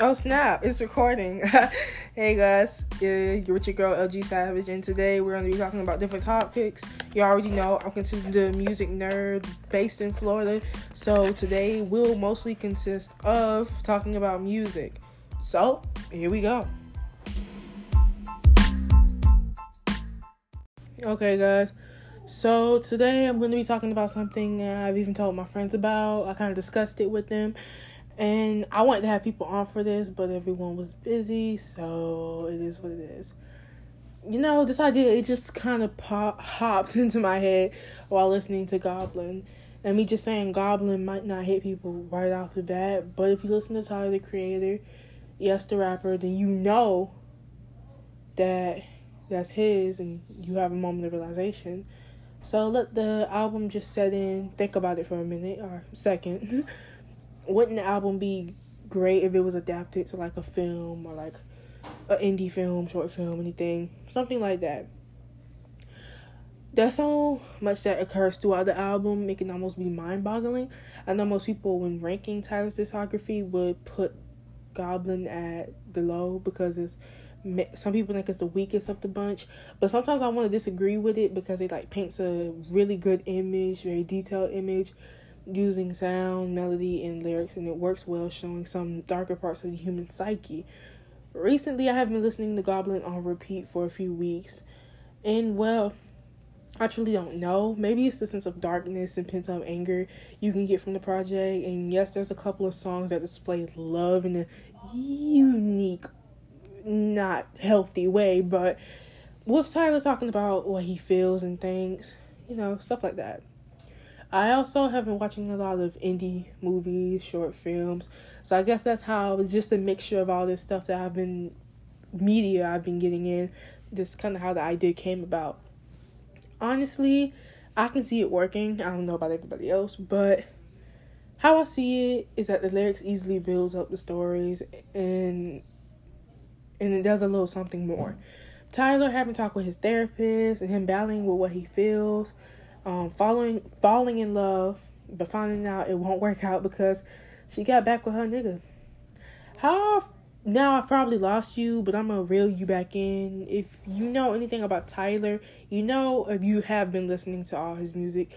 Oh snap! It's recording. hey guys, you're with your girl LG Savage, and today we're going to be talking about different topics. You already know I'm considered a music nerd based in Florida, so today will mostly consist of talking about music. So here we go. Okay, guys. So today I'm going to be talking about something I've even told my friends about. I kind of discussed it with them and I wanted to have people on for this, but everyone was busy, so it is what it is. You know, this idea it just kind of pop, hopped into my head while listening to Goblin. And me just saying Goblin might not hit people right off the bat, but if you listen to Tyler the Creator, yes, the rapper, then you know that that's his and you have a moment of realization. So let the album just set in, think about it for a minute or second. wouldn't the album be great if it was adapted to like a film or like an indie film, short film, anything, something like that. There's so much that occurs throughout the album, making almost be mind boggling. I know most people, when ranking Tyler's discography, would put Goblin at the low because it's some people think it's the weakest of the bunch but sometimes i want to disagree with it because it like paints a really good image very detailed image using sound, melody, and lyrics, and it works well, showing some darker parts of the human psyche. Recently, I have been listening to Goblin on repeat for a few weeks, and well, I truly don't know. Maybe it's the sense of darkness and pent up anger you can get from the project. And yes, there's a couple of songs that display love in a unique, not healthy way, but with Tyler talking about what he feels and thinks, you know, stuff like that. I also have been watching a lot of indie movies, short films. So I guess that's how it's just a mixture of all this stuff that I've been media I've been getting in. This kind of how the idea came about. Honestly, I can see it working. I don't know about everybody else, but how I see it is that the lyrics easily builds up the stories and and it does a little something more. Tyler having talked with his therapist and him battling with what he feels um, following falling in love, but finding out it won't work out because she got back with her nigga. How now I've probably lost you, but I'm gonna reel you back in. If you know anything about Tyler, you know if you have been listening to all his music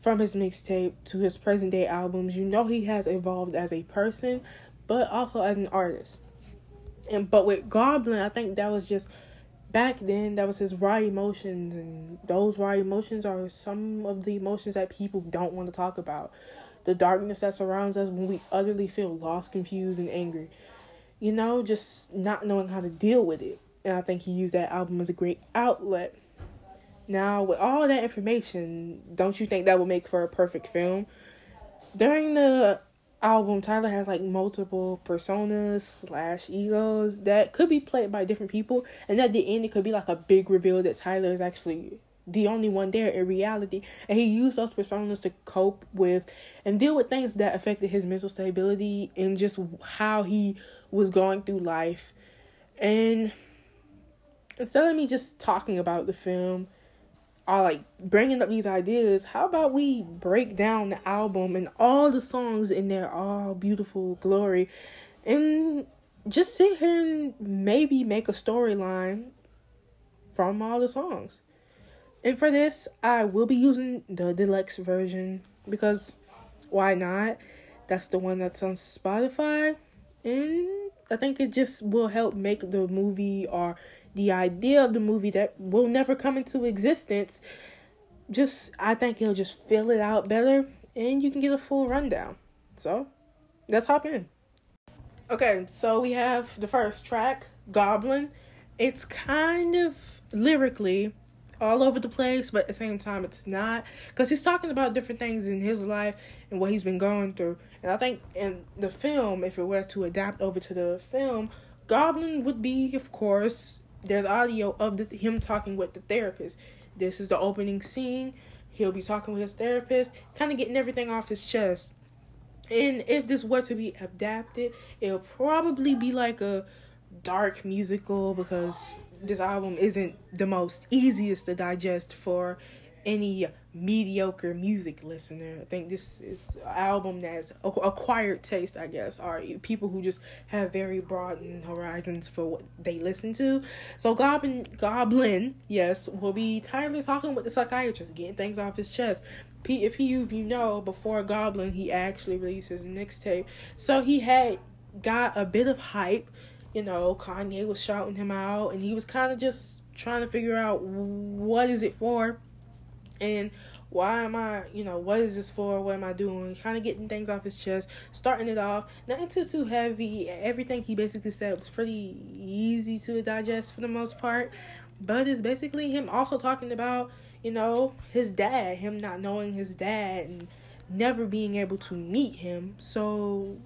from his mixtape to his present day albums, you know he has evolved as a person, but also as an artist. And but with Goblin, I think that was just back then that was his raw emotions and those raw emotions are some of the emotions that people don't want to talk about. The darkness that surrounds us when we utterly feel lost confused and angry. You know just not knowing how to deal with it. And i think he used that album as a great outlet. Now with all that information don't you think that would make for a perfect film? During the album, Tyler has like multiple personas slash egos that could be played by different people, and at the end, it could be like a big reveal that Tyler is actually the only one there in reality, and he used those personas to cope with and deal with things that affected his mental stability and just how he was going through life. And instead of me just talking about the film are like bringing up these ideas, how about we break down the album and all the songs in their all beautiful glory, and just sit here and maybe make a storyline from all the songs. And for this, I will be using the deluxe version because why not? That's the one that's on Spotify, and I think it just will help make the movie or the idea of the movie that will never come into existence just i think it'll just fill it out better and you can get a full rundown. So let's hop in. Okay so we have the first track goblin. It's kind of lyrically all over the place but at the same time it's not because he's talking about different things in his life and what he's been going through. And i think in the film if it were to adapt over to the film goblin would be of course there's audio of the, him talking with the therapist. This is the opening scene. He'll be talking with his therapist, kind of getting everything off his chest. And if this were to be adapted, it'll probably be like a dark musical because this album isn't the most easiest to digest for any mediocre music listener. I think this is album that's acquired taste, I guess, or people who just have very broad horizons for what they listen to. So Goblin, Goblin, yes, will be Tyler talking with the psychiatrist, getting things off his chest. P, if you you know, before Goblin, he actually released his mixtape, so he had got a bit of hype. You know, Kanye was shouting him out, and he was kind of just trying to figure out what is it for and why am I, you know, what is this for? What am I doing? Kind of getting things off his chest, starting it off. Nothing too too heavy. Everything he basically said was pretty easy to digest for the most part. But it's basically him also talking about, you know, his dad, him not knowing his dad and never being able to meet him. So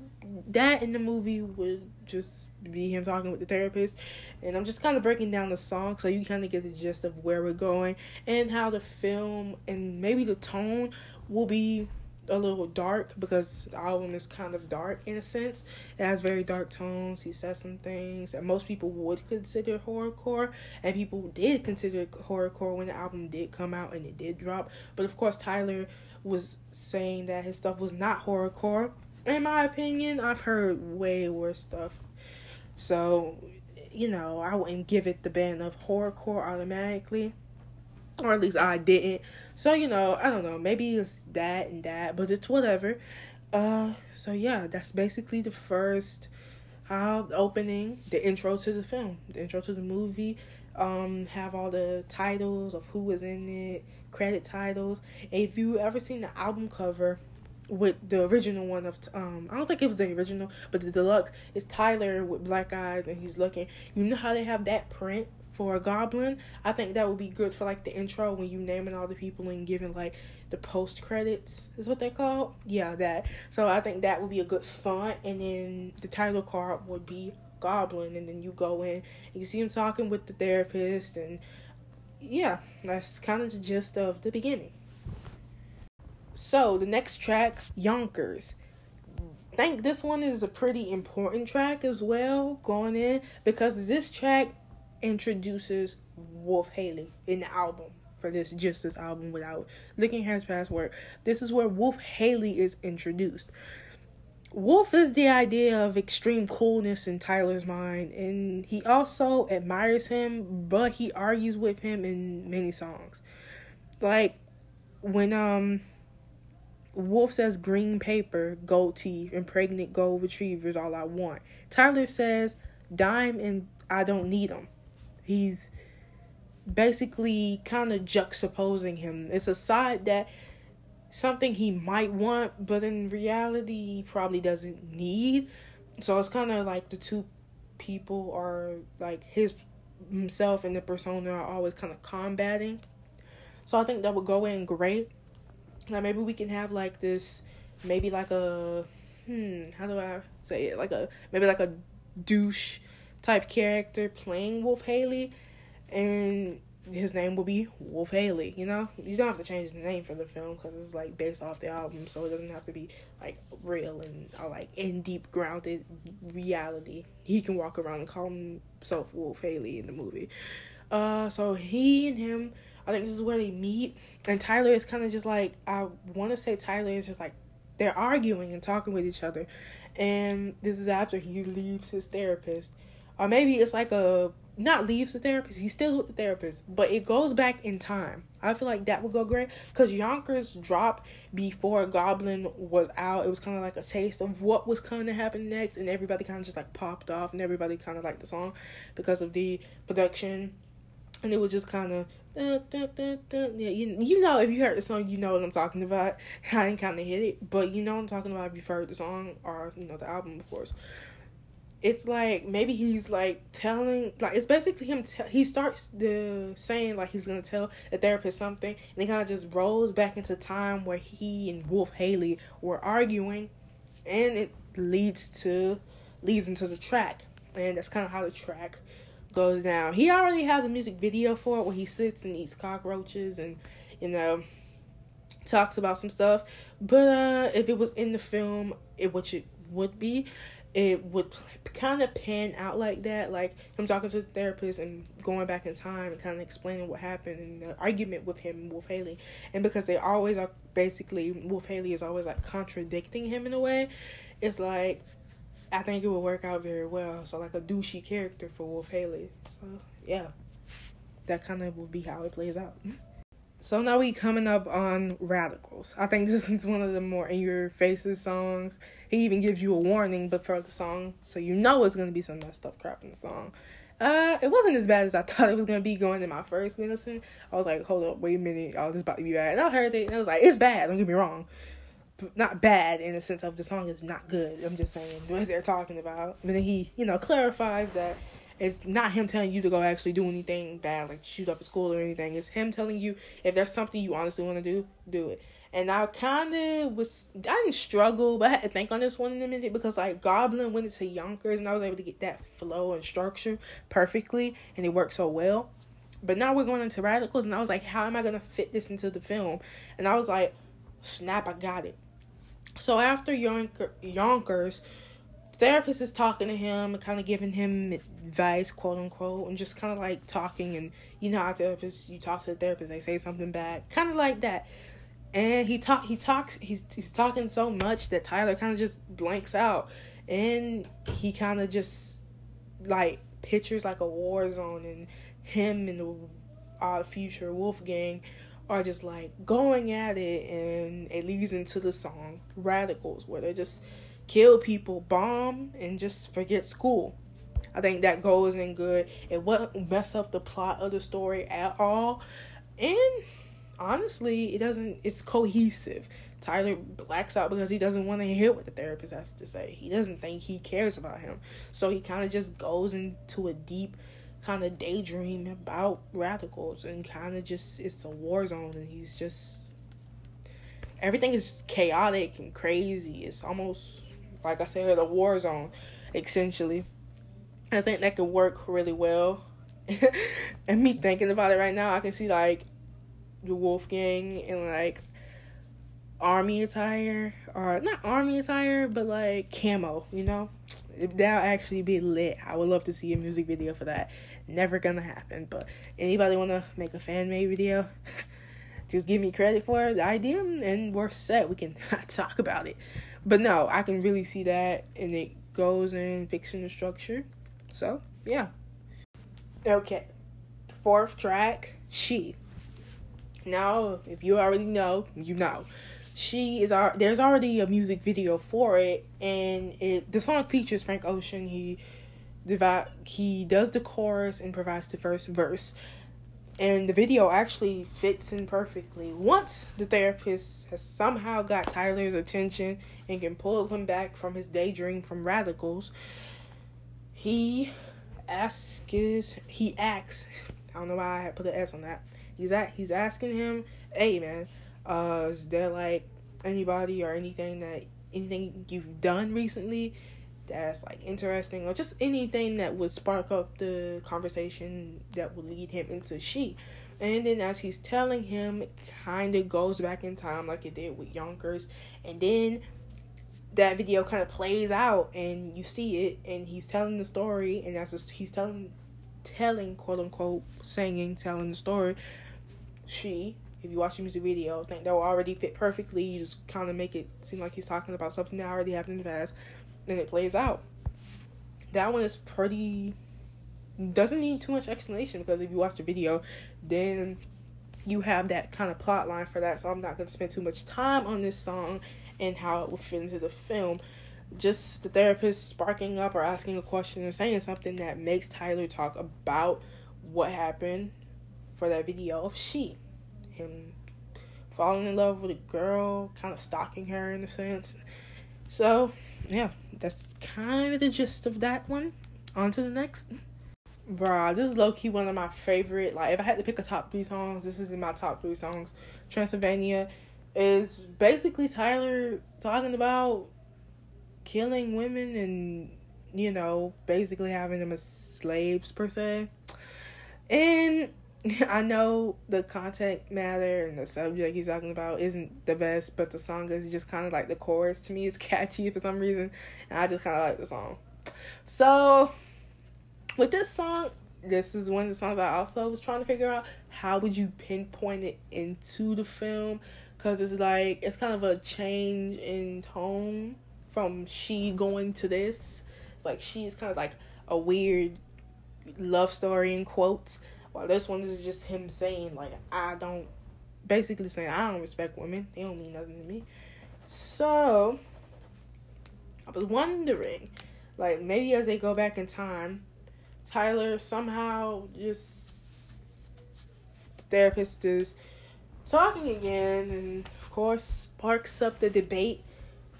that in the movie would just be him talking with the therapist and i'm just kind of breaking down the song so you kind of get the gist of where we're going and how the film and maybe the tone will be a little dark because the album is kind of dark in a sense. It has very dark tones. He says some things that most people would consider horrorcore, and people did consider horrorcore when the album did come out and it did drop. But of course, Tyler was saying that his stuff was not horrorcore, in my opinion, I've heard way worse stuff. So, you know, I wouldn't give it the band of horrorcore automatically. Or at least I didn't. So, you know, I don't know. Maybe it's that and that, but it's whatever. Uh so yeah, that's basically the first how uh, opening, the intro to the film, the intro to the movie. Um, have all the titles of who was in it, credit titles. If you ever seen the album cover, with the original one of um I don't think it was the original, but the deluxe is Tyler with black eyes and he's looking. You know how they have that print for a goblin? I think that would be good for like the intro when you naming all the people and giving like the post credits is what they call. Yeah, that. So I think that would be a good font and then the title card would be goblin and then you go in you see him talking with the therapist and yeah, that's kind of the gist of the beginning. So the next track, Yonkers. Think this one is a pretty important track as well going in because this track introduces Wolf Haley in the album for this just this album without looking at his past work. This is where Wolf Haley is introduced. Wolf is the idea of extreme coolness in Tyler's mind, and he also admires him, but he argues with him in many songs. Like when um Wolf says green paper, gold teeth, and pregnant gold retrievers all I want. Tyler says dime and I don't need them. He's basically kind of juxtaposing him. It's a side that something he might want, but in reality he probably doesn't need. So it's kind of like the two people are like his himself and the persona are always kind of combating. So I think that would go in great. Now maybe we can have like this, maybe like a, hmm, how do I say it? Like a maybe like a douche type character playing Wolf Haley, and his name will be Wolf Haley. You know, you don't have to change the name for the film because it's like based off the album, so it doesn't have to be like real and or like in deep grounded reality. He can walk around and call himself Wolf Haley in the movie. Uh, so he and him I think this is where they meet. And Tyler is kind of just like, I want to say Tyler is just like, they're arguing and talking with each other. And this is after he leaves his therapist. Or maybe it's like a, not leaves the therapist, he stays with the therapist, but it goes back in time. I feel like that would go great because Yonkers dropped before Goblin was out. It was kind of like a taste of what was going to happen next, and everybody kind of just like popped off, and everybody kind of liked the song because of the production and it was just kind of yeah, you, you know if you heard the song you know what I'm talking about. I ain't kind of hit it, but you know I'm talking about if you've heard the song or you know the album of course. It's like maybe he's like telling like it's basically him. Te- he starts the saying like he's gonna tell the therapist something, and he kind of just rolls back into time where he and Wolf Haley were arguing, and it leads to leads into the track, and that's kind of how the track goes down. He already has a music video for it where he sits and eats cockroaches and you know talks about some stuff. But uh if it was in the film, it which it would be, it would kind of pan out like that, like him talking to the therapist and going back in time and kind of explaining what happened and the argument with him and Wolf Haley. And because they always are basically, Wolf Haley is always like contradicting him in a way, it's like, I think it would work out very well. So, like a douchey character for Wolf Haley. So, yeah, that kind of would be how it plays out. So now we coming up on Radicals. I think this is one of the more in your faces songs. He even gives you a warning before the song, so you know it's gonna be some messed up crap in the song. Uh, it wasn't as bad as I thought it was gonna be going in my first listen. I was like, hold up, wait a minute, oh, this about to be bad. And I heard it, and I was like, it's bad. Don't get me wrong, not bad in the sense of the song is not good. I'm just saying what they're talking about. But then he, you know, clarifies that it's not him telling you to go actually do anything bad, like shoot up a school or anything. It's him telling you if there's something you honestly want to do, do it. And I kind of was, I didn't struggle, but I had to think on this one in a minute because like Goblin went into Yonkers and I was able to get that flow and structure perfectly and it worked so well. But now we're going into Radicals and I was like, how am I going to fit this into the film? And I was like, snap, I got it. So after Yonker, Yonkers, therapist is talking to him and kind of giving him advice, quote unquote, and just kind of like talking. And you know how therapists, you talk to the therapist, they say something bad, kind of like that. And he talk, he talks, he's he's talking so much that Tyler kind of just blanks out, and he kind of just like pictures like a war zone, and him and the uh, future Wolfgang are just like going at it, and it leads into the song Radicals, where they're just kill people, bomb, and just forget school. I think that goes in good. It wouldn't mess up the plot of the story at all. And honestly, it doesn't, it's cohesive. Tyler blacks out because he doesn't want to hear what the therapist has to say. He doesn't think he cares about him. So he kind of just goes into a deep kind of daydream about radicals and kind of just, it's a war zone and he's just, everything is chaotic and crazy. It's almost like I said, a war zone, essentially. I think that could work really well. and me thinking about it right now, I can see like the Wolfgang and like army attire, or not army attire, but like camo, you know? That'll actually be lit. I would love to see a music video for that. Never gonna happen, but anybody wanna make a fan made video? just give me credit for the idea and we're set. We can talk about it. But no, I can really see that, and it goes in fixing the structure. So yeah. Okay, fourth track, she. Now, if you already know, you know. She is. There's already a music video for it, and it the song features Frank Ocean. He divide he does the chorus and provides the first verse and the video actually fits in perfectly. Once the therapist has somehow got Tyler's attention and can pull him back from his daydream from radicals, he asks he asks I don't know why I put an S on that. He's at he's asking him, Hey man, uh is there like anybody or anything that anything you've done recently that's like interesting or just anything that would spark up the conversation that would lead him into she. And then as he's telling him, it kind of goes back in time like it did with Yonkers. And then that video kind of plays out and you see it and he's telling the story and that's just, he's telling telling quote unquote singing telling the story she if you watch the music video I think that will already fit perfectly you just kind of make it seem like he's talking about something that already happened in the past and it plays out. That one is pretty doesn't need too much explanation because if you watch the video, then you have that kind of plot line for that. So I'm not gonna spend too much time on this song and how it will fit into the film. Just the therapist sparking up or asking a question or saying something that makes Tyler talk about what happened for that video of she. Him falling in love with a girl, kind of stalking her in a sense. So yeah, that's kind of the gist of that one. On to the next. Bruh, this is low key one of my favorite. Like, if I had to pick a top three songs, this is in my top three songs. Transylvania is basically Tyler talking about killing women and, you know, basically having them as slaves, per se. And I know the content matter and the subject he's talking about isn't the best, but the song is just kind of like the chorus to me is catchy for some reason, and I just kind of like the song. So, with this song, this is one of the songs I also was trying to figure out how would you pinpoint it into the film because it's like it's kind of a change in tone from she going to this. It's like she's kind of like a weird love story in quotes while this one is just him saying like I don't basically saying I don't respect women. They don't mean nothing to me. So I was wondering, like maybe as they go back in time, Tyler somehow just the therapist is talking again and of course sparks up the debate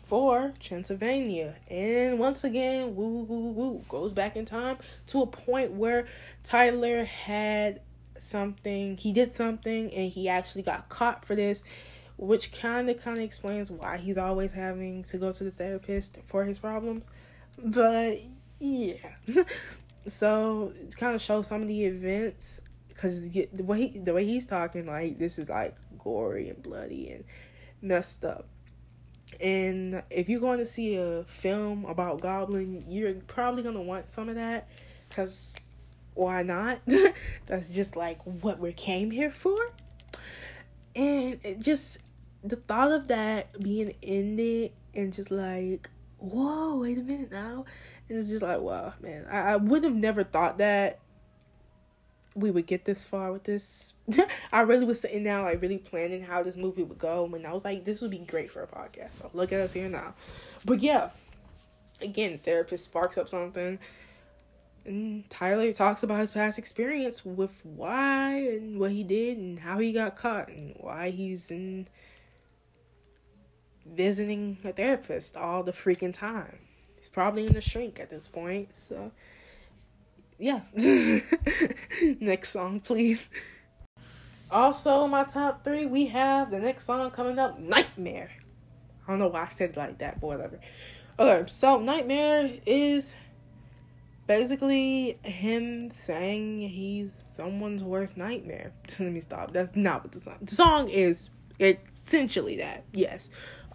for Transylvania. And once again, woo woo woo goes back in time to a point where Tyler had something, he did something and he actually got caught for this, which kind of kind of explains why he's always having to go to the therapist for his problems. But yeah. so it kind of shows some of the events because the way the way he's talking like this is like gory and bloody and messed up and if you're going to see a film about Goblin, you're probably going to want some of that. Because why not? That's just like what we came here for. And it just, the thought of that being in it and just like, whoa, wait a minute now. And it's just like, wow, man. I, I would have never thought that we would get this far with this. I really was sitting down, like really planning how this movie would go, and I was like, this would be great for a podcast. So look at us here now. But yeah, again, therapist sparks up something, and Tyler talks about his past experience with why and what he did and how he got caught and why he's in visiting a therapist all the freaking time. He's probably in the shrink at this point, so yeah. next song, please. Also, my top three, we have the next song coming up, Nightmare. I don't know why I said like that, but whatever. Okay, so Nightmare is basically him saying he's someone's worst nightmare. Let me stop. That's not what the song. The song is essentially that, yes,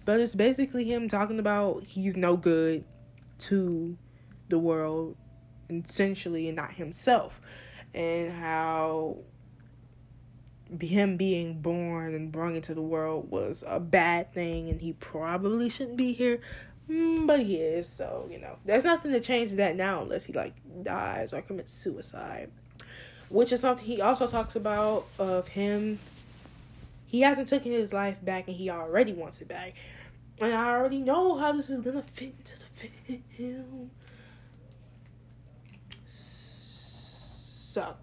but it's basically him talking about he's no good to the world essentially and not himself. And how him being born and brought into the world was a bad thing and he probably shouldn't be here. Mm, but he is so you know. There's nothing to change that now unless he like dies or commits suicide. Which is something he also talks about of him. He hasn't taken his life back and he already wants it back. And i already know how this is gonna fit into the film So,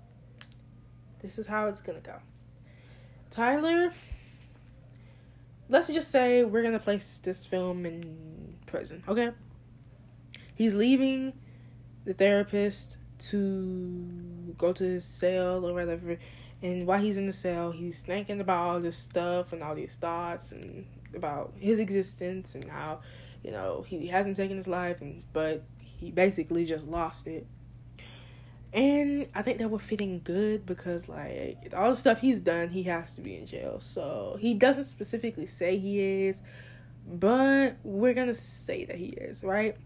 this is how it's gonna go. Tyler, let's just say we're gonna place this film in prison, okay? He's leaving the therapist to go to his cell or whatever, and while he's in the cell, he's thinking about all this stuff and all these thoughts and about his existence and how, you know, he hasn't taken his life, and but he basically just lost it and I think that we're fitting good because like all the stuff he's done, he has to be in jail. So he doesn't specifically say he is, but we're gonna say that he is, right?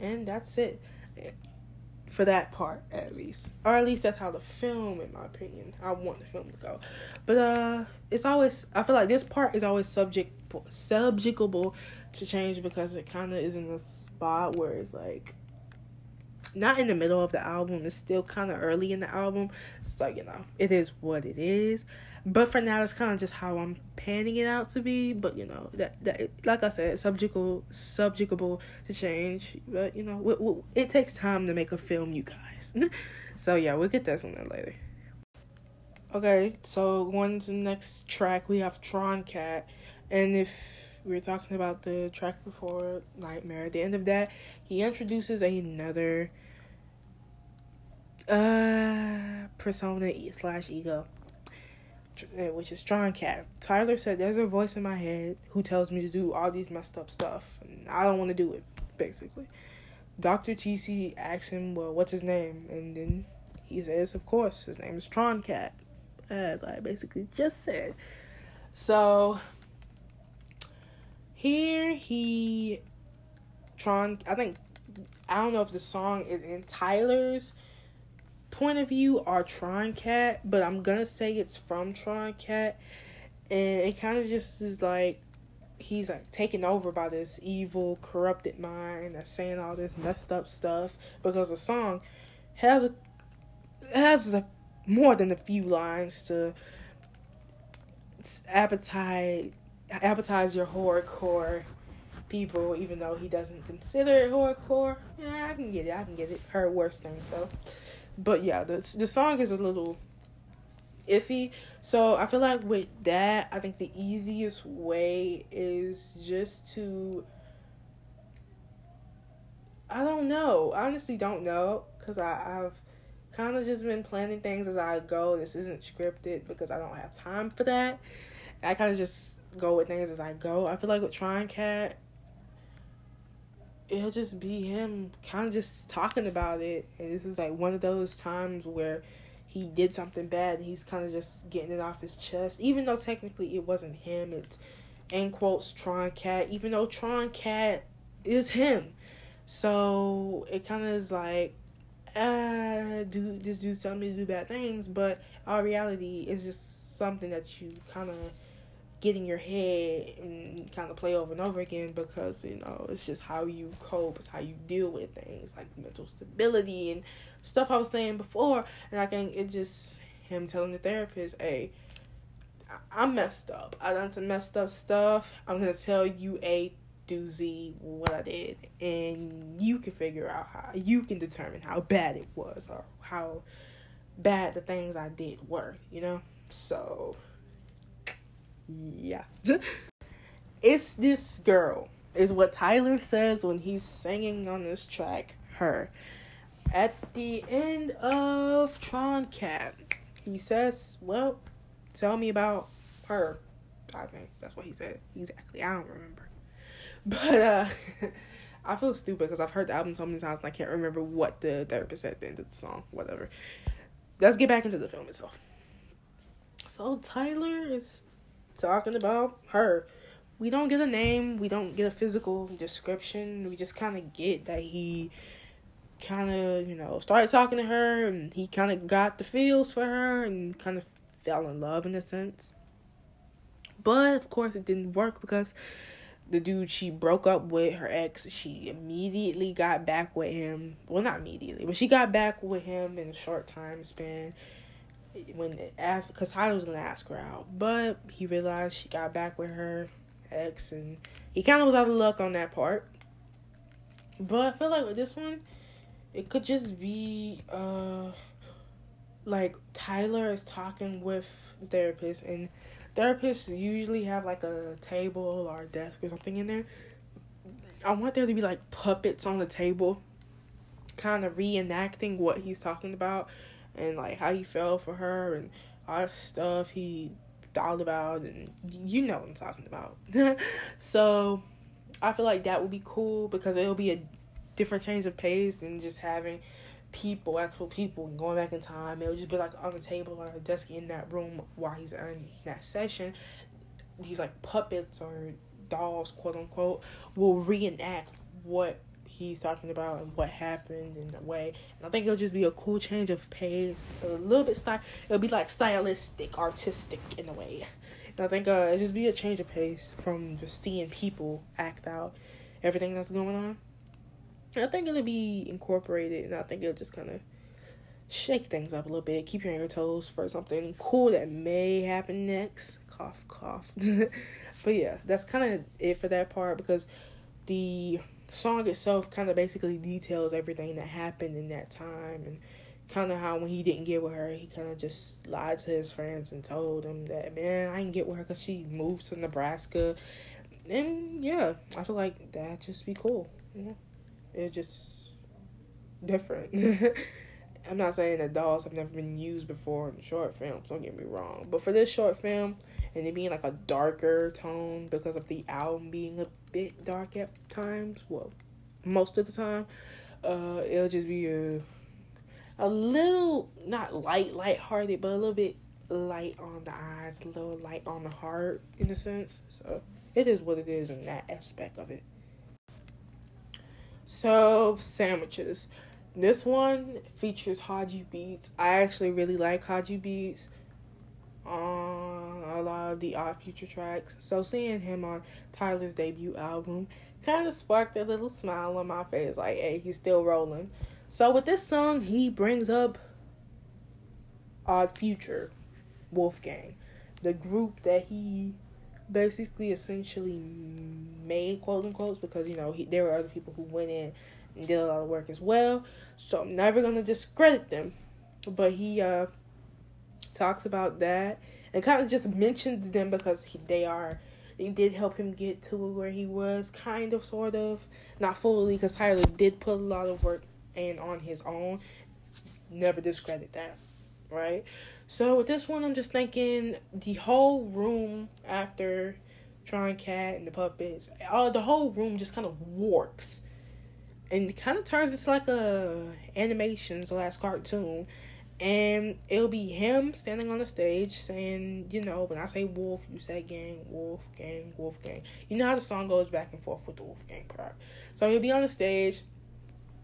And that's it for that part at least or at least that's how the film in my opinion i want the film to go but uh it's always i feel like this part is always subject subjectable to change because it kind of is in a spot where it's like not in the middle of the album. It's still kind of early in the album. So, you know, it is what it is. But for now, it's kind of just how I'm panning it out to be. But, you know, that, that like I said, subjectable, subjectable to change. But, you know, we, we, it takes time to make a film, you guys. so, yeah, we'll get that on that later. Okay, so going to the next track, we have Tron Cat. And if we were talking about the track before Nightmare, at the end of that, he introduces another uh persona slash ego eh, which is Tron Cat. Tyler said there's a voice in my head who tells me to do all these messed up stuff and i don't want to do it basically. Dr tc asks him well what's his name? And then he He says, of course, his name is Tron Cat, as I basically just said. So here he Tron I think I don't know if the song is in Tyler's point of view or Tron Cat, but I'm gonna say it's from Tron Cat. And it kind of just is like he's like taken over by this evil, corrupted mind that's saying all this messed up stuff because the song has a has a, more than a few lines to appetite appetize your horrorcore people, even though he doesn't consider it horrorcore. Yeah, I can get it. I can get it. Her worse things though. But yeah, the the song is a little iffy. So I feel like with that, I think the easiest way is just to. I don't know. I honestly don't know because I've kind of just been planning things as I go. This isn't scripted because I don't have time for that. I kind of just go with things as I go. I feel like with Tron Cat, it'll just be him kind of just talking about it. And this is like one of those times where he did something bad and he's kind of just getting it off his chest. Even though technically it wasn't him, it's end quotes Tron Cat, even though Tron Cat is him. So it kind of is like, uh, do this dude tell me to do bad things, but our reality is just something that you kind of get in your head and kind of play over and over again because you know it's just how you cope, it's how you deal with things like mental stability and stuff I was saying before. And I think it just him telling the therapist, "Hey, I'm messed up. I done some messed up stuff. I'm gonna tell you A do Z what I did, and you can figure out how you can determine how bad it was or how bad the things I did were. You know, so." Yeah. it's this girl, is what Tyler says when he's singing on this track, her. At the end of Tron Cat, he says, Well, tell me about her. I think that's what he said. Exactly. I don't remember. But, uh,. I feel stupid because I've heard the album so many times and I can't remember what the therapist said at the end of the song. Whatever. Let's get back into the film itself. So Tyler is talking about her. We don't get a name, we don't get a physical description. We just kind of get that he kind of, you know, started talking to her and he kind of got the feels for her and kind of fell in love in a sense. But of course, it didn't work because the dude she broke up with, her ex, she immediately got back with him. Well, not immediately, but she got back with him in a short time span when after because Tyler was gonna ask her out, but he realized she got back with her ex, and he kind of was out of luck on that part. But I feel like with this one, it could just be uh like Tyler is talking with the therapist, and therapists usually have like a table or a desk or something in there. I want there to be like puppets on the table, kind of reenacting what he's talking about and like how he fell for her and all that stuff he thought about and you know what I'm talking about. so I feel like that would be cool because it'll be a different change of pace and just having people, actual people going back in time. It'll just be like on the table or a desk in that room while he's in that session. These like puppets or dolls, quote unquote, will reenact what he's talking about and what happened in a way. And I think it'll just be a cool change of pace, a little bit style. It'll be like stylistic, artistic in a way. And I think uh, it'll just be a change of pace from just seeing people act out everything that's going on. And I think it'll be incorporated, and I think it'll just kind of shake things up a little bit, keep you on your toes for something cool that may happen next. Cough, cough. but yeah, that's kind of it for that part because the song itself kind of basically details everything that happened in that time and kind of how when he didn't get with her, he kind of just lied to his friends and told them that, man, I didn't get with her because she moved to Nebraska. And yeah, I feel like that just be cool. Know? It's just different. I'm not saying that dolls have never been used before in short films, don't get me wrong. But for this short film, and it being like a darker tone because of the album being a bit dark at times. Well, most of the time, uh, it'll just be a a little not light, light-hearted, but a little bit light on the eyes, a little light on the heart, in a sense. So it is what it is in that aspect of it. So sandwiches. This one features Hodgy Beats. I actually really like Hodgy Beats on a lot of the Odd Future tracks. So seeing him on Tyler's debut album kind of sparked a little smile on my face, like, hey, he's still rolling. So with this song, he brings up Odd Future, Wolfgang, the group that he basically essentially made quote unquote because you know he, there were other people who went in and did a lot of work as well. So I'm never gonna discredit them, but he uh talks about that and kind of just mentions them because he, they are they did help him get to where he was, kind of, sort of, not fully, because Tyler did put a lot of work in on his own. Never discredit that, right? So with this one, I'm just thinking the whole room after Tron Cat and the puppets, all the whole room just kind of warps and it kind of turns into like a animation slash cartoon and it'll be him standing on the stage saying, you know, when I say wolf, you say gang, wolf, gang, wolf, gang. You know how the song goes back and forth with the wolf gang part. So he'll be on the stage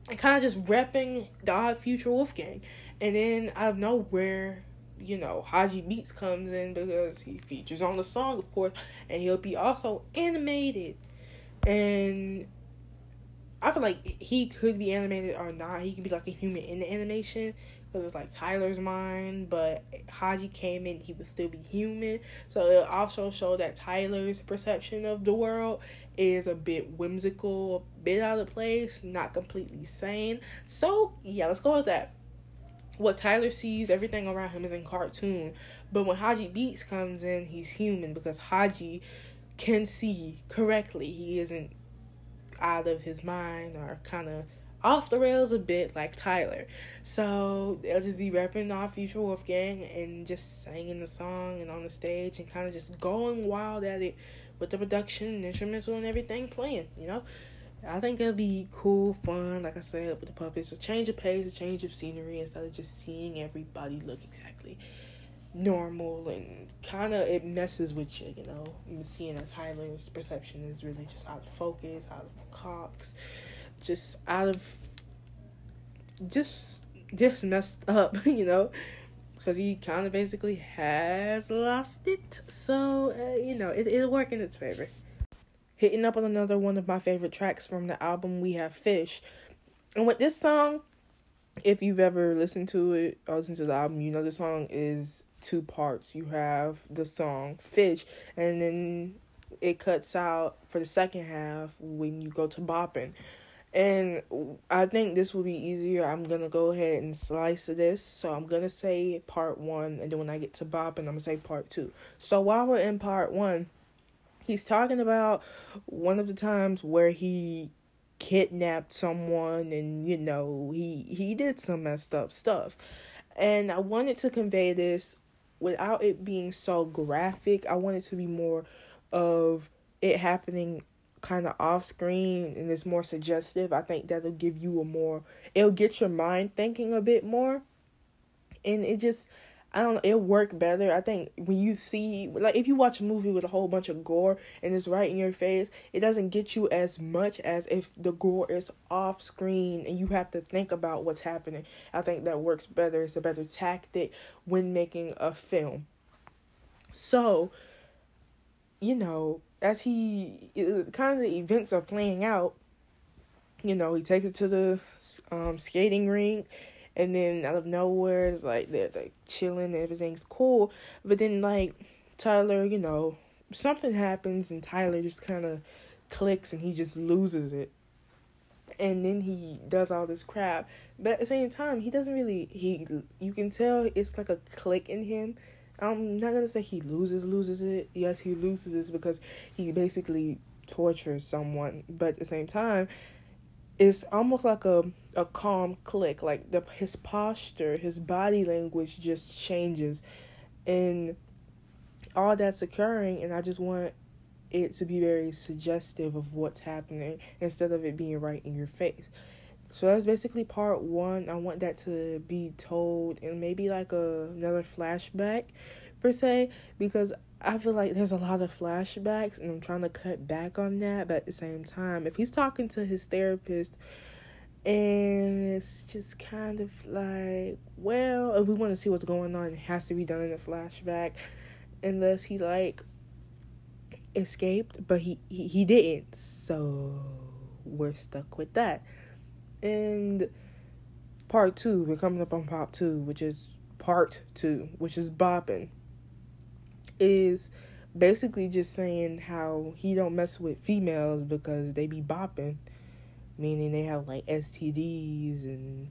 and kind of just repping the future wolf gang. And then out of nowhere, you know, Hodgy Beats comes in because he features on the song, of course, and he'll be also animated. And I feel like he could be animated or not. He could be like a human in the animation because it's like Tyler's mind, but Hodgy came in, he would still be human. So it also show that Tyler's perception of the world is a bit whimsical, a bit out of place, not completely sane. So yeah, let's go with that. What Tyler sees, everything around him is in cartoon, but when Hodgy Beats comes in, he's human because Hodgy can see correctly. He isn't out of his mind or kind of off the rails a bit like Tyler. So they'll just be repping Odd Future Wolfgang and just singing the song and on the stage and kind of just going wild at it with the production instrumental and everything playing, you know? I think it'll be cool, fun, like I said, with the puppets. A change of pace, a change of scenery instead of just seeing everybody look exactly normal and kind of it messes with you, you know? Seeing as Tyler's perception is really just out of focus, out of Cox just out of just just messed up, you know, because he kind of basically has lost it. So uh, you know, it it'll work in its favor. Hitting up on another one of my favorite tracks from the album, we have Fish, and with this song, if you've ever listened to it or listened to the album, you know the song is two parts. You have the song Fish, and then it cuts out for the second half when you go to bopping. And I think this will be easier. I'm gonna go ahead and slice this. So I'm gonna say part one, and then when I get to bopping, I'm gonna say part two. So while we're in part one, he's talking about one of the times where he kidnapped someone, and you know he he did some messed up stuff. And I wanted to convey this without it being so graphic. I want it to be more of it happening kind of off screen and it's more suggestive, I think that'll give you a more it'll get your mind thinking a bit more. And it just I don't know, it'll work better. I think when you see like if you watch a movie with a whole bunch of gore and it's right in your face, it doesn't get you as much as if the gore is off screen and you have to think about what's happening. I think that works better. It's a better tactic when making a film. So, you know, as he kind of the events are playing out, you know, he takes it to the um, skating rink, and then out of nowhere, it's like they're like chilling, and everything's cool. But then like Tyler, you know, something happens, and Tyler just kind of clicks, and he just loses it. And then he does all this crap, but at the same time, he doesn't really. He you can tell it's like a click in him I'm not gonna say he loses loses it. Yes, he loses it because he basically tortures someone, but at the same time, it's almost like a a calm click. Like the his posture, his body language just changes, and all that's occurring. And I just want it to be very suggestive of what's happening instead of it being right in your face. So that's basically part one. I want that to be told and maybe like a, another flashback per se because I feel like there's a lot of flashbacks and I'm trying to cut back on that, but at the same time, if he's talking to his therapist and it's just kind of like, well, if we want to see what's going on, it has to be done in a flashback unless he like escaped, but he, he, he didn't. So we're stuck with that. And part two, we're coming up on part two, which is part two, which is bopping is basically just saying how he don't mess with females because they be bopping, meaning they have like STDs and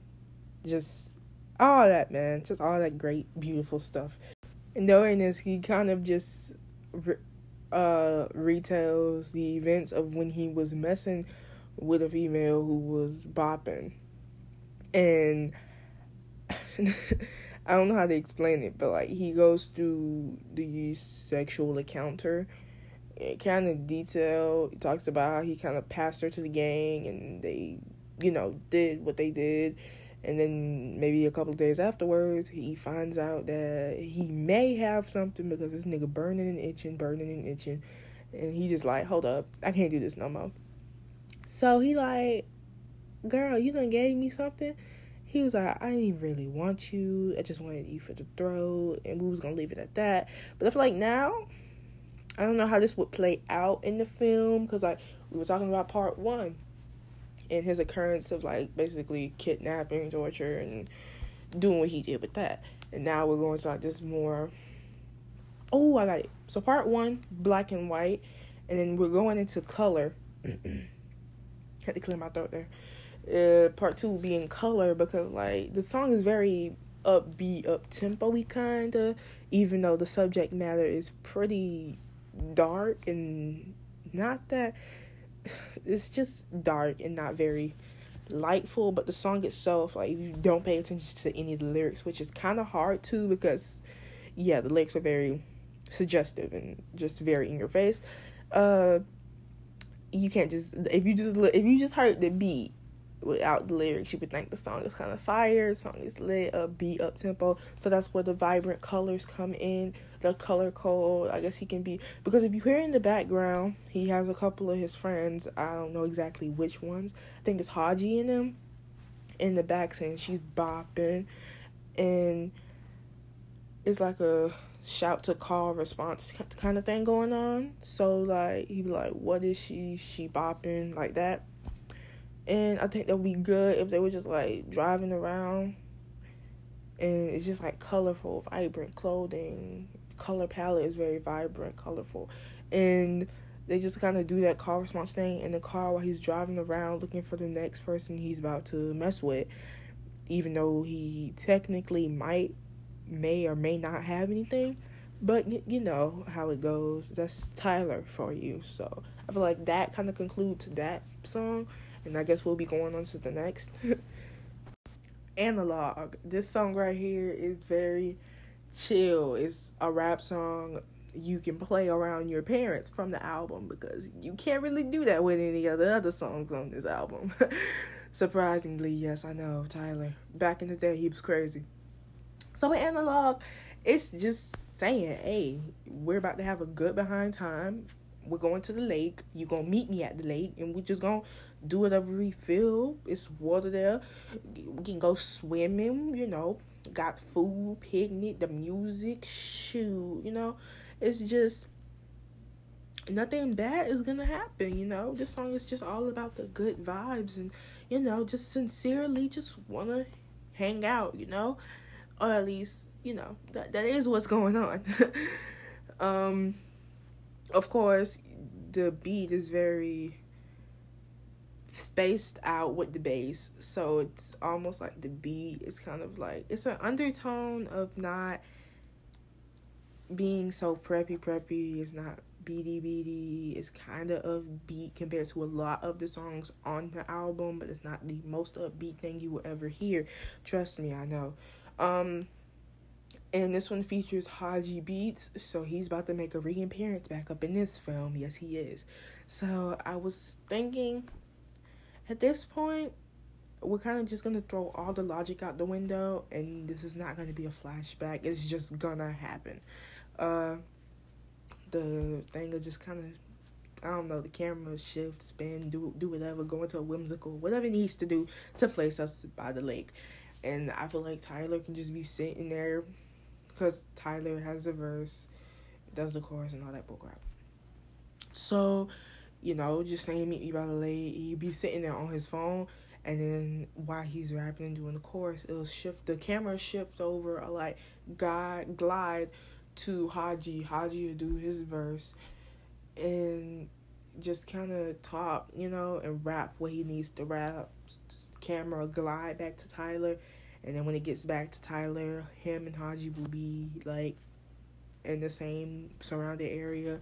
just all that, man. Just all that great, beautiful stuff. And knowing this, he kind of just uh retells the events of when he was messing with a female who was bopping. And I don't know how to explain it, but like he goes through the sexual encounter. Eh, it kind of detail. He talks about how he kind of passed her to the gang and they, you know, did what they did. And then maybe a couple days afterwards, he finds out that he may have something because this nigga burning and itching, burning and itching. And he just like, hold up, I can't do this no more. So he like, girl, you done gave me something he was like, I didn't really want you. I just wanted you for the throat, and we was gonna leave it at that. But I feel like now, I don't know how this would play out in the film because like we were talking about part one, and his occurrence of like basically kidnapping, torture, and doing what he did with that. And now we're going to like this more. Oh, I got it. So part one, black and white, and then we're going into color. Had to clear my throat there uh, part two will be in color because like the song is very upbeat, up tempo kind of, even though the subject matter is pretty dark and not that. It's just dark and not very lightful, but the song itself, like you don't pay attention to any of the lyrics, which is kind of hard to because, yeah, the lyrics are very suggestive and just very in your face. Uh, you can't just if you just if you just heard the beat without the lyrics, you would think the song is kind of fire. Song is lit, upbeat, up tempo. So that's where the vibrant colors come in. The color code, I guess he can be because if you hear in the background, he has a couple of his friends. I don't know exactly which ones. I think it's Hodgy in them in the back saying she's bopping, and it's like a shout to call response kind of thing going on. So like he be like, "What is she? She bopping like that." And I think that would be good if they were just like driving around and it's just like colorful, vibrant clothing. Color palette is very vibrant, colorful. And they just kind of do that call response thing in the car while he's driving around looking for the next person he's about to mess with. Even though he technically might, may or may not have anything. But you know how it goes. That's Tyler for you. So I feel like that kind of concludes that song and I guess we'll be going on to the next. Analog. This song right here is very chill. It's a rap song you can play around your parents from the album because you can't really do that with any of the other songs on this album. Surprisingly, yes, I know, Tyler. Back in the day, he was crazy. So with Analog, it's just saying, hey, we're about to have a good behind time. We're going to the lake. You're going to meet me at the lake, and we're just going to do whatever we feel. It's water there. We can go swimming, you know. Got food, picnic, the music, shoot, you know. It's just nothing bad is gonna happen, you know. This song is just all about the good vibes and you know, just sincerely just wanna hang out, you know? Or at least, you know, that that is what's going on. um of course the beat is very spaced out with the bass. So it's almost like the beat is kind of like it's an undertone of not being so preppy preppy. It's not beady beady. It's kind of upbeat compared to a lot of the songs on the album but it's not the most upbeat thing you will ever hear. Trust me i know. Um and this one features Hodgy Beats, so he's about to make a reappearance back up in this film. Yes, he is. So I was thinking at this point, we're kind of just gonna throw all the logic out the window, and this is not gonna be a flashback. It's just gonna happen. Uh, the thing is just kind of I don't know, the camera shift, spin, do do whatever, go into a whimsical, whatever it needs to do to place us by the lake. And I feel like Tyler can just be sitting there because Tyler has the verse, does the chorus, and all that bullcrap. So, you know, just saying meet me by the lake, he'd be sitting there on his phone, and then while he's rapping and doing the chorus, it'll shift the camera shift over, a like guide glide to Hodgy. Hodgy will do his verse and just kind of talk, you know, and rap what he needs to rap. Camera glide back to Tyler, and then when it gets back to Tyler, him and Hodgy will be like in the same surrounded area,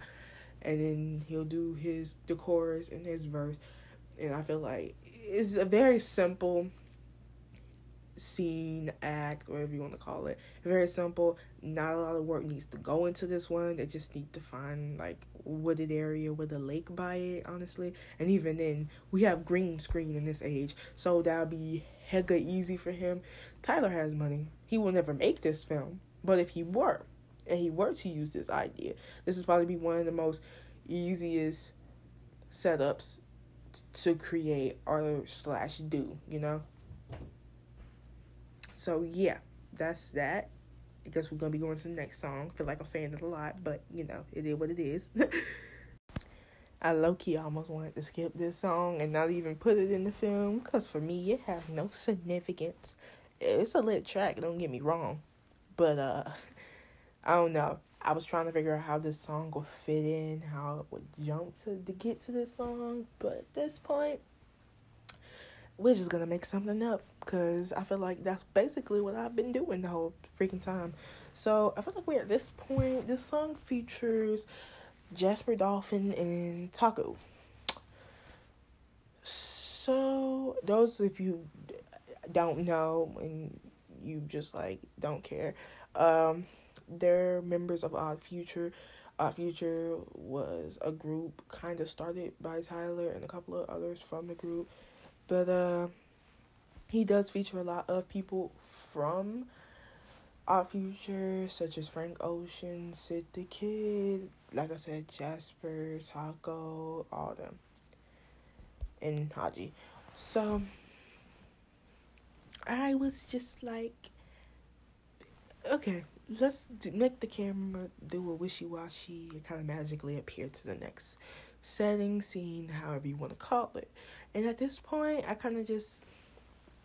and then he'll do his the chorus and his verse, and I feel like it's a very simple scene, act, whatever you want to call it. Very simple. Not a lot of work needs to go into this one. They just need to find like wooded area with a lake by it, honestly. And even then, we have green screen in this age, so that'll be hella easy for him. Tyler has money. He will never make this film, but if he were, and he were to use this idea, this is probably be one of the most easiest setups to create or slash do. You know. So yeah, that's that. I guess we're gonna be going to the next song. Feel like I'm saying it a lot, but you know, it is what it is. I low key almost wanted to skip this song and not even put it in the film because for me it has no significance. It's a lit track, don't get me wrong, but uh, I don't know. I was trying to figure out how this song would fit in, how it would jump to to get to this song, but at this point, we're just gonna make something up because I feel like that's basically what I've been doing the whole freaking time. So I feel like we're at this point. This song features Jasper Dolphin and Taco. So those if you don't know and you just like don't care, um, they're members of Odd Future. Odd Future was a group kind of started by Tyler and a couple of others from the group but uh, he does feature a lot of people from Odd Future, such as Frank Ocean, Syd the Kyd, like I said, Jasper, Taco, all them, and Hodgy. So I was just like, okay, let's do, make the camera do a wishy washy and kind of magically appear to the next setting, scene, however you want to call it. And at this point, I kind of just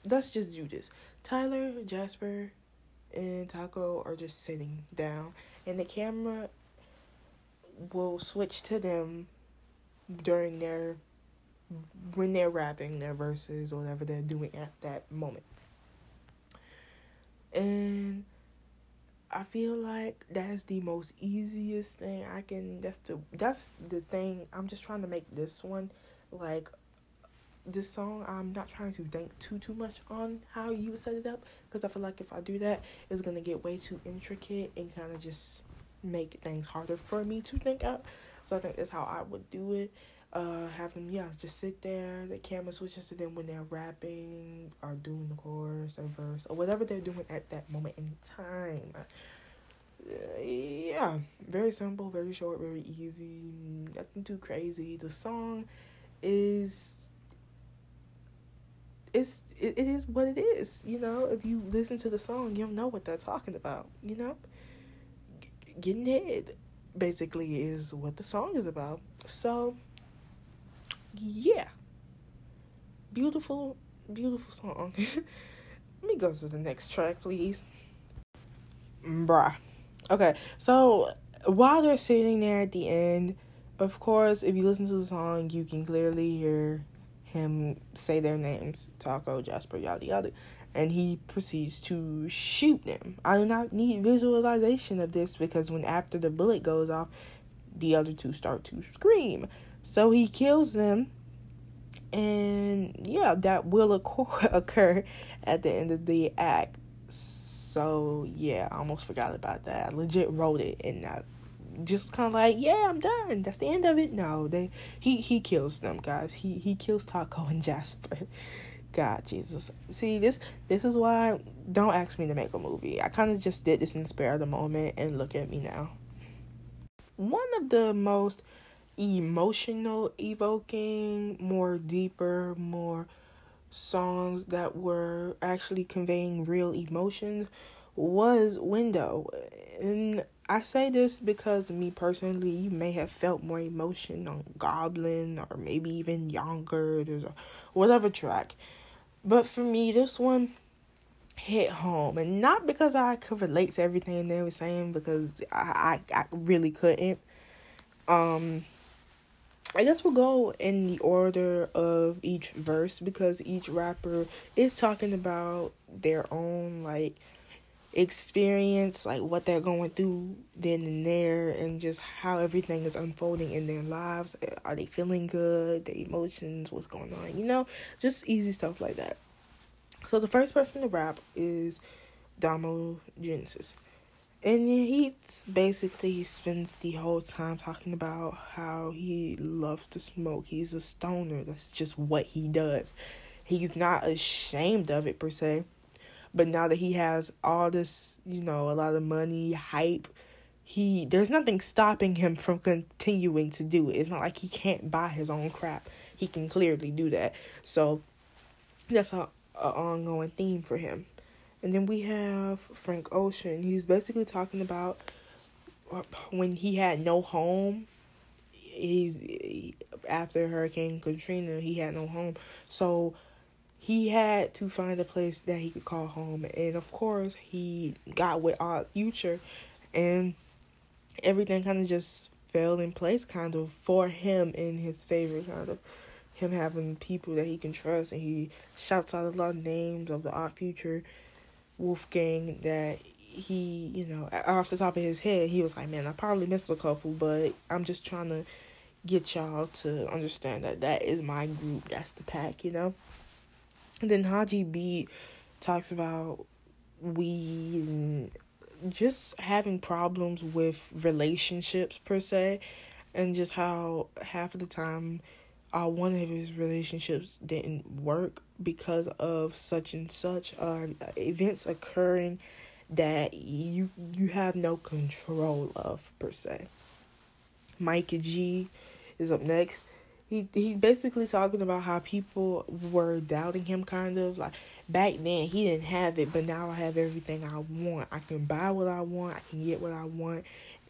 let's just do this. Tyler, Jasper, and Taco are just sitting down, and the camera will switch to them during their when they're rapping their verses or whatever they're doing at that moment. And I feel like that's the most easiest thing I can that's the that's the thing I'm just trying to make this one like this song i'm not trying to think too too much on how you set it up because i feel like if i do that it's gonna get way too intricate and kind of just make things harder for me to think out so i think that's how i would do it uh have them yeah just sit there the camera switches to them when they're rapping or doing the chorus or verse or whatever they're doing at that moment in time uh, yeah very simple very short very easy nothing too crazy the song is it's it, it is what it is. You know, if you listen to the song, you'll know what they're talking about. You know, G- getting head basically is what the song is about. So, yeah, beautiful, beautiful song. Let me go to the next track, please. Bruh. Okay, so while they're sitting there at the end, of course, if you listen to the song, you can clearly hear him say their names, Taco, Jasper, yada yada, and he proceeds to shoot them. I do not need visualization of this because when after the bullet goes off, the other two start to scream. So he kills them, and yeah, that will occur at the end of the act. So yeah, I almost forgot about that. I legit wrote it and that just kind of like, yeah, I'm done. That's the end of it. No, they he he kills them guys. He he kills Taco and Jasper. God, Jesus. See, this this is why don't ask me to make a movie. I kind of just did this in the spare of the moment, and look at me now. One of the most emotional, evoking, more deeper, more songs that were actually conveying real emotions was Window. And I say this because me personally, you may have felt more emotion on Goblin or maybe even Yonkers or whatever track. But for me, this one hit home. And not because I could relate to everything they were saying, because I, I, I really couldn't. Um, I guess we'll go in the order of each verse because each rapper is talking about their own, like, experience, like what they're going through then and there, and just how everything is unfolding in their lives. Are they feeling good? Their emotions, what's going on? You know, just easy stuff like that. So the first person to rap is Domo Genesis. And he's basically he spends the whole time talking about how he loves to smoke. He's a stoner. That's just what he does. He's not ashamed of it per se but now that he has all this, you know, a lot of money, hype, he there's nothing stopping him from continuing to do it. It's not like he can't buy his own crap. He can clearly do that. So that's a, a ongoing theme for him. And then we have Frank Ocean. He's basically talking about when he had no home. He's after Hurricane Katrina, he had no home. So he had to find a place that he could call home. And of course, he got with Odd Future, and everything kind of just fell in place, kind of for him in his favor, kind of him having people that he can trust. And he shouts out a lot of names of the Odd Future Wolfgang that he, you know, off the top of his head, he was like, man, I probably missed a couple, but I'm just trying to get y'all to understand that that is my group. That's the pack, you know? And then Hodgy B talks about we just having problems with relationships per se, and just how half of the time, uh, one of his relationships didn't work because of such and such uh, events occurring that you you have no control of per se. Mike G is up next he he basically talking about how people were doubting him kind of like back then he didn't have it but now I have everything I want. I can buy what I want, I can get what I want.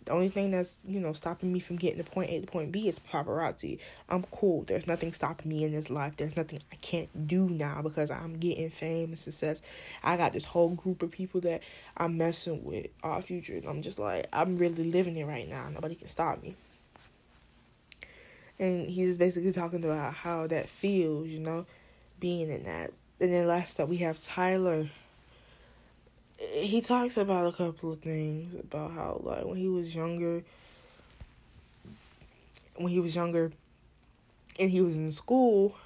The only thing that's, you know, stopping me from getting to point A to point B is paparazzi. I'm cool. There's nothing stopping me in this life. There's nothing I can't do now because I'm getting fame and success. I got this whole group of people that I'm messing with Odd Future. And I'm just like, I'm really living it right now. Nobody can stop me and he's basically talking about how that feels, you know, being in that. And then last up, we have Tyler. He talks about a couple of things about how, like, when he was younger, when he was younger, and he was in school,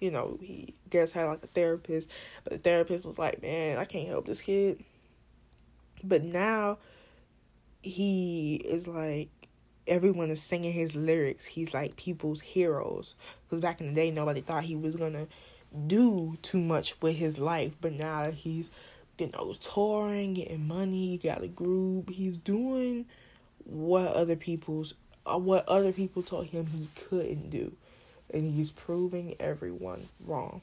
you know, he guess had like a therapist, but the therapist was like, "Man, I can't help this kid." But now, he is like everyone is singing his lyrics. He's like people's heroes. Because back in the day, nobody thought he was gonna do too much with his life, but now he's you know touring, getting money, got a group. He's doing what other people's uh, what other people told him he couldn't do, and he's proving everyone wrong.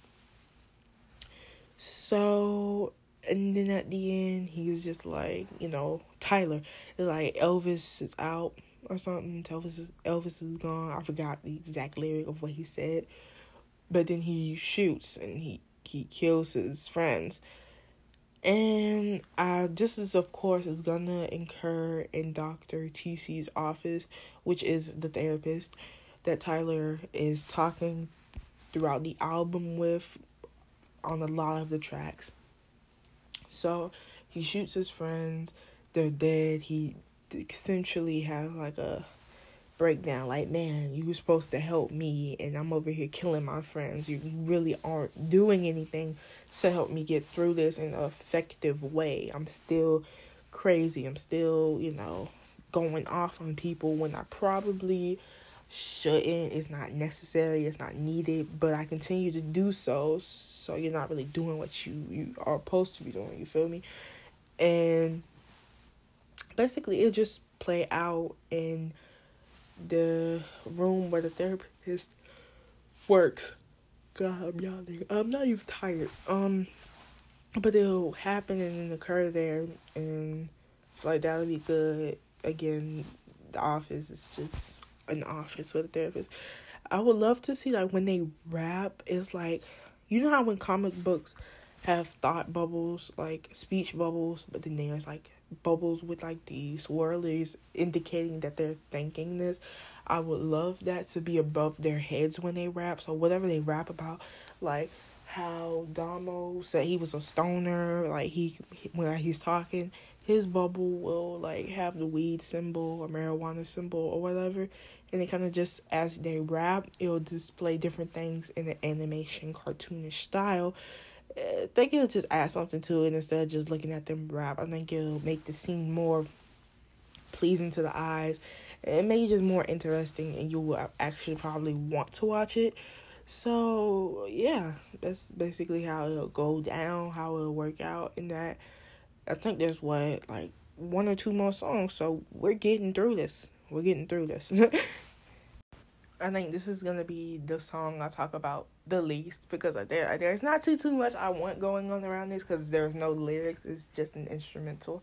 So and then at the end he's just like you know tyler is like elvis is out or something. Elvis is elvis is gone. I forgot the exact lyric of what he said. But then he shoots and he he kills his friends and uh is of course is gonna incur in dr tc's office which is the therapist that tyler is talking throughout the album with on a lot of the tracks so he shoots his friends. They're dead. He essentially has like a breakdown. Like, man, you were supposed to help me, and I'm over here killing my friends. You really aren't doing anything to help me get through this in an effective way. I'm still crazy. I'm still, you know, going off on people when I probably shouldn't, it's not necessary, it's not needed, but I continue to do so. So you're not really doing what you, you are supposed to be doing, you feel me? And basically, it just play out in the room where the therapist works. God, yawning. I'm not even tired. Um, but it'll happen and occur there, and like that'll be good. Again, the office is just an office with a therapist. I would love to see like when they rap, it's like you know how when comic books have thought bubbles, like speech bubbles, but then there's like bubbles with like the swirlies indicating that they're thinking this. I would love that to be above their heads when they rap. So whatever they rap about, like how Domo said he was a stoner, like he when he's talking, his bubble will like have the weed symbol or marijuana symbol or whatever, and it kind of just as they rap, it'll display different things in an animation cartoonish style. I think it'll just add something to it instead of just looking at them rap. I think it'll make the scene more pleasing to the eyes. It may just more interesting and you will actually probably want to watch it. So yeah that's basically how it'll go down how it'll work out in that. I think there's what like one or two more songs. So we're getting through this. We're getting through this. I think this is gonna be the song i talk about the least because there there's not too too much i want going on around this because there's no lyrics it's just an instrumental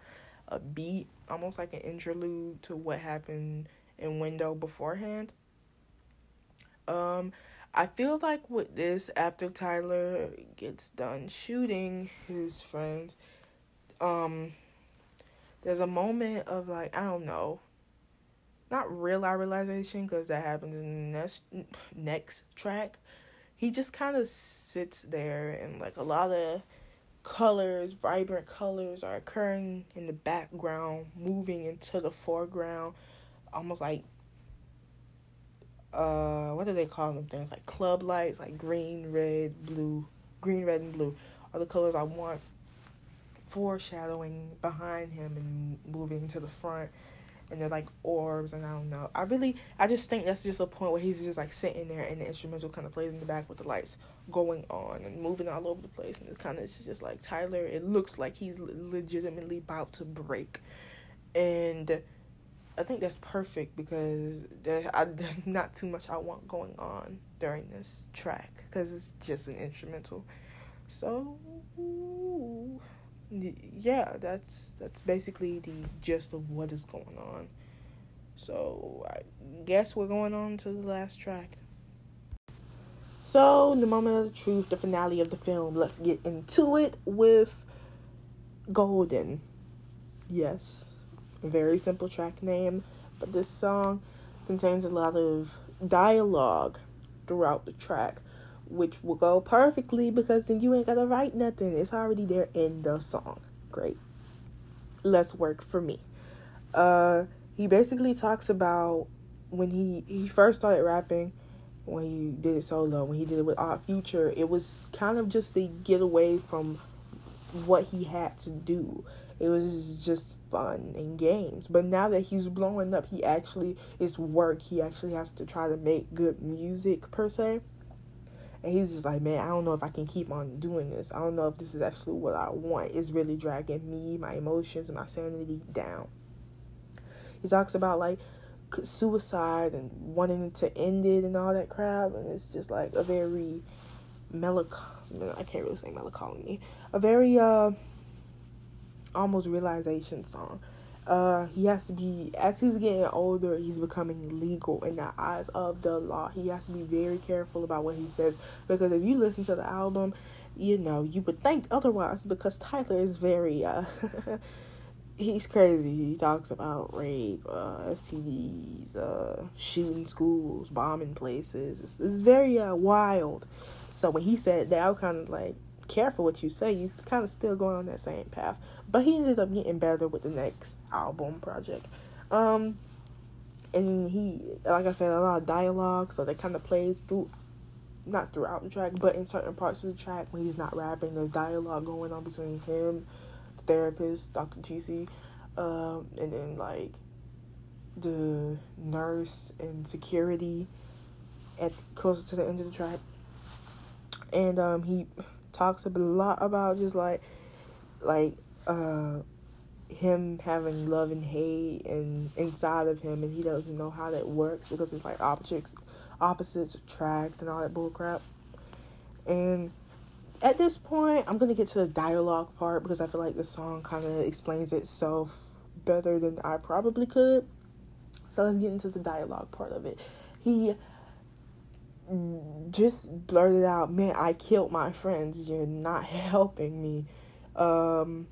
a beat, almost like an interlude to what happened in Window beforehand. Um, I feel like with this, after Tyler gets done shooting his friends, um, there's a moment of like I don't know, not real realization because that happens in the next next track. He just kind of sits there and like a lot of colors, vibrant colors are occurring in the background, moving into the foreground, almost like uh what do they call them things? Like club lights like green red blue green red and blue are the colors i want foreshadowing behind him and moving to the front and they're like orbs and I don't know. I really I just think that's just a point where he's just like sitting there and the instrumental kind of plays in the back with the lights going on and moving all over the place and it's kind of just like Tyler it looks like he's legitimately about to break. And I think that's perfect because there I, there's not too much I want going on during this track because it's just an instrumental. So yeah, that's that's basically the gist of what is going on. So I guess we're going on to the last track. So the moment of the truth, the finale of the film. Let's get into it with Golden. Yes, very simple track name, but this song contains a lot of dialogue throughout the track which will go perfectly because then you ain't gotta write nothing. It's already there in the song. Great. Less work for me. Uh he basically talks about when he he first started rapping when he did it solo, when he did it with Odd Future, it was kind of just to get away from what he had to do. It was just fun and games. But now that he's blowing up, he actually is work. He actually has to try to make good music per se. And he's just like, man, I don't know if I can keep on doing this. I don't know if this is actually what I want. It's really dragging me, my emotions, and my sanity down. He talks about like suicide and wanting to end it and all that crap, and it's just like a very melancholy. I can't really say melancholy. A very uh, almost realization song uh, he has to be as he's getting older he's becoming legal in the eyes of the law. He has to be very careful about what he says because if you listen to the album you know you would think otherwise because tyler is very uh he's crazy. He talks about rape uh stds uh shooting schools bombing places. It's, it's very uh wild. So when he said that i was kind of like careful what you say. You kind of still going on that same path. But he ended up getting better with the next album project. Um, and he, like I said, a lot of dialogue, so that kind of plays through, not throughout the track, but in certain parts of the track when he's not rapping, there's dialogue going on between him, the therapist, Dr. TC, um, and then like the nurse and security at closer to the end of the track. And um he talks a lot about just like like uh him having love and hate and inside of him and he doesn't know how that works because it's like opposites opposites attract and all that bullcrap. And at this point I'm gonna get to the dialogue part because I feel like the song kinda explains itself better than I probably could. So let's get into the dialogue part of it. He just blurted out, "Man, I killed my friends. You're not helping me." Um,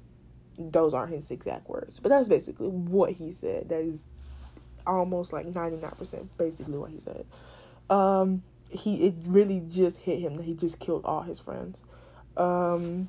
those aren't his exact words, but that's basically what he said. That is almost like ninety nine percent basically what he said. Um, he it really just hit him that he just killed all his friends. Um,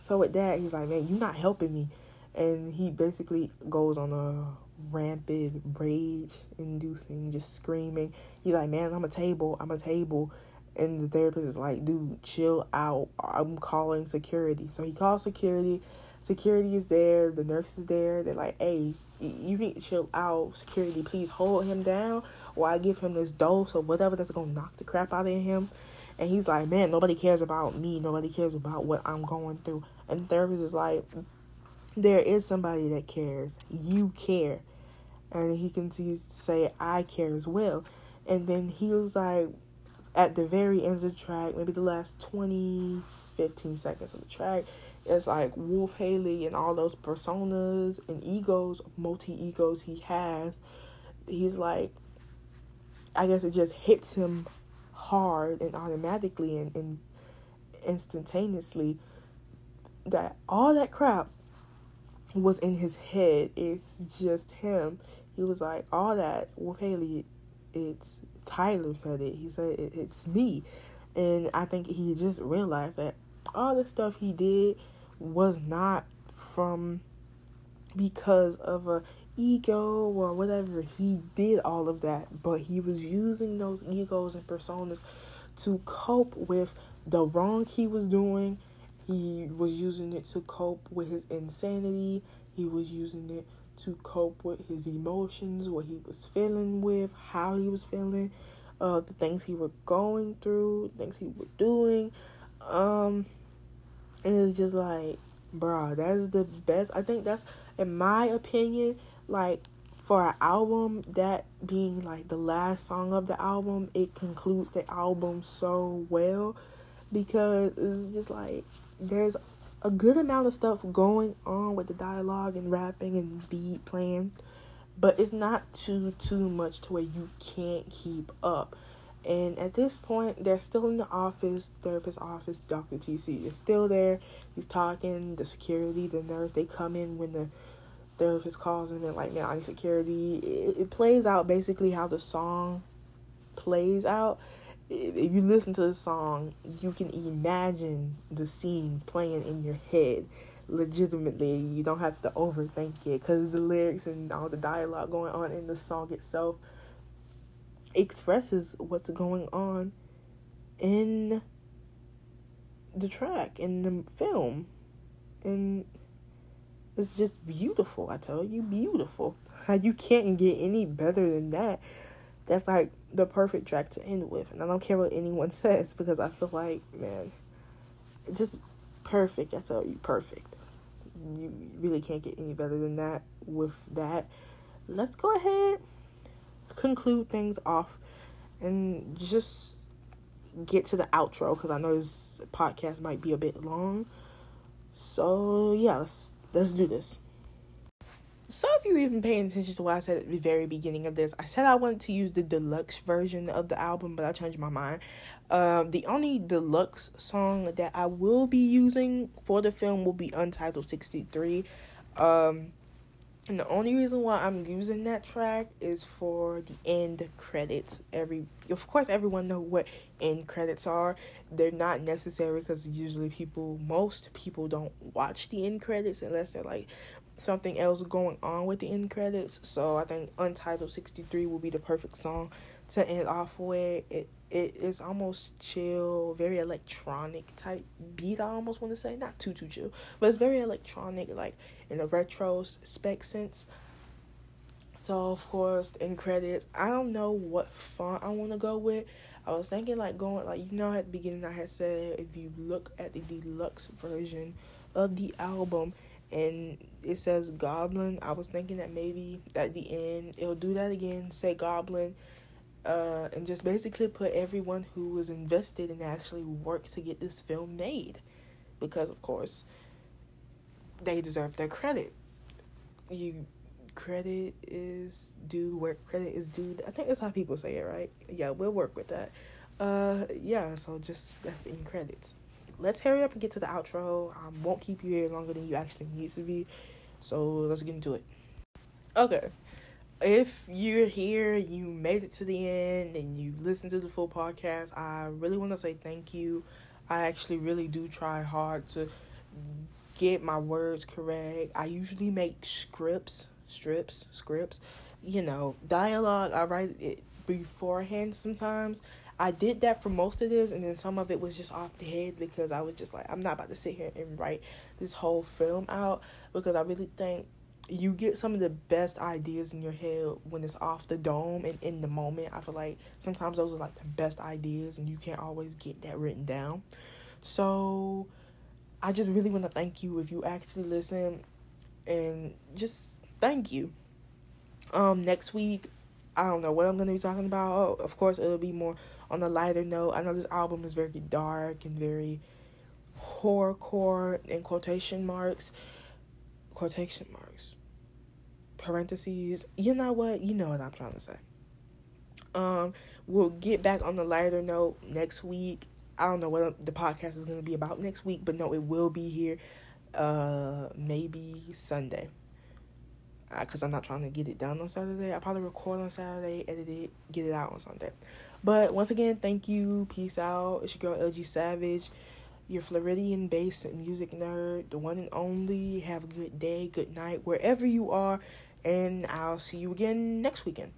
so with that, he's like, "Man, you're not helping me," and he basically goes on a rampant rage inducing, just screaming. He's like, Man, I'm a table, I'm a table. And the therapist is like, Dude, chill out. I'm calling security. So he calls security. Security is there, the nurse is there. They're like, Hey, you need to chill out. Security, please hold him down while I give him this dose or whatever that's gonna knock the crap out of him. And he's like, Man, nobody cares about me. Nobody cares about what I'm going through. And the therapist is like, there is somebody that cares. You care. And he continues to say, I care as well. And then he was like, at the very end of the track, maybe the last 20, 15 seconds of the track, it's like Wolf Haley and all those personas and egos, multi egos he has. He's like, I guess it just hits him hard and automatically and, and instantaneously that all that crap was in his head. It's just him. He was like, all that with Haley, it's Tyler said it. He said it, it's me, and I think he just realized that all the stuff he did was not from because of a ego or whatever. He did all of that, but he was using those egos and personas to cope with the wrong he was doing he was using it to cope with his insanity. He was using it to cope with his emotions, what he was feeling with, how he was feeling, uh, the things he was going through, things he was doing. Um, and it's just like, bro, that's the best. I think that's, in my opinion, like for an album, that being like the last song of the album, it concludes the album so well because it's just like there's a good amount of stuff going on with the dialogue and rapping and beat playing, but it's not too too much to where you can't keep up. And at this point, they're still in the office, therapist office. Dr. TC is still there. He's talking. The security, the nurse, they come in when the therapist calls him and like, man, I need security. It, it plays out basically how the song plays out if you listen to the song, you can imagine the scene playing in your head. Legitimately, you don't have to overthink it because the lyrics and all the dialogue going on in the song itself expresses what's going on in the track in the film. And it's just beautiful i tell you beautiful. You can't get any better than that that's like the perfect track to end with. And I don't care what anyone says because I feel like, man, just perfect. I tell you, perfect. You really can't get any better than that with that. Let's go ahead, conclude things off, and just get to the outro because I know this podcast might be a bit long. So yeah, let's let's do this. So if you're even paying attention to what I said at the very beginning of this, I said I wanted to use the deluxe version of the album, but I changed my mind. Um, the only deluxe song that I will be using for the film will be Untitled 63. Um, and the only reason why I'm using that track is for the end credits. Every, of course, everyone know what end credits are. They're not necessary because usually people, most people don't watch the end credits unless they're like something else going on with the end credits. So I think Untitled 63 will be the perfect song to end off with. It it is almost chill, very electronic type beat. I almost want to say not too too chill, but it's very electronic, like in a retro spec sense. So of course, in credits, I don't know what font I want to go with. I was thinking like going like you know at the beginning I had said if you look at the deluxe version of the album and it says Goblin, I was thinking that maybe at the end it'll do that again, say Goblin, uh, and just basically put everyone who was invested and actually worked to get this film made, because of course they deserve their credit. You credit is due where credit is due. I think that's how people say it, right? Yeah, we'll work with that. Uh, yeah. So just that's in credits. Let's hurry up and get to the outro. I won't keep you here longer than you actually need to be. So let's get into it. Okay. If you're here, you made it to the end, and you listened to the full podcast, I really want to say thank you. I actually really do try hard to get my words correct. I usually make scripts strips, scripts, you know, dialogue. I write it beforehand sometimes. I did that for most of this, and then some of it was just off the head because I was just like, I'm not about to sit here and write this whole film out because I really think you get some of the best ideas in your head when it's off the dome and in the moment. I feel like sometimes those are like the best ideas, and you can't always get that written down. So, I just really want to thank you if you actually listen and just thank you. Um, next week, I don't know what I'm gonna be talking about. Oh, of course, it'll be more on the lighter note. I know this album is very dark and very horrorcore in quotation marks, quotation marks, parentheses. You know what? You know what I'm trying to say. Um, we'll get back on the lighter note next week. I don't know what the podcast is gonna be about next week, but no, it will be here. Uh, maybe Sunday because I'm not trying to get it done on Saturday. I probably record on Saturday, edit it, get it out on Sunday. But once again, thank you. Peace out. It's your girl LG Savage, your Floridian based music nerd, the one and only. Have a good day, good night, wherever you are, and I'll see you again next weekend.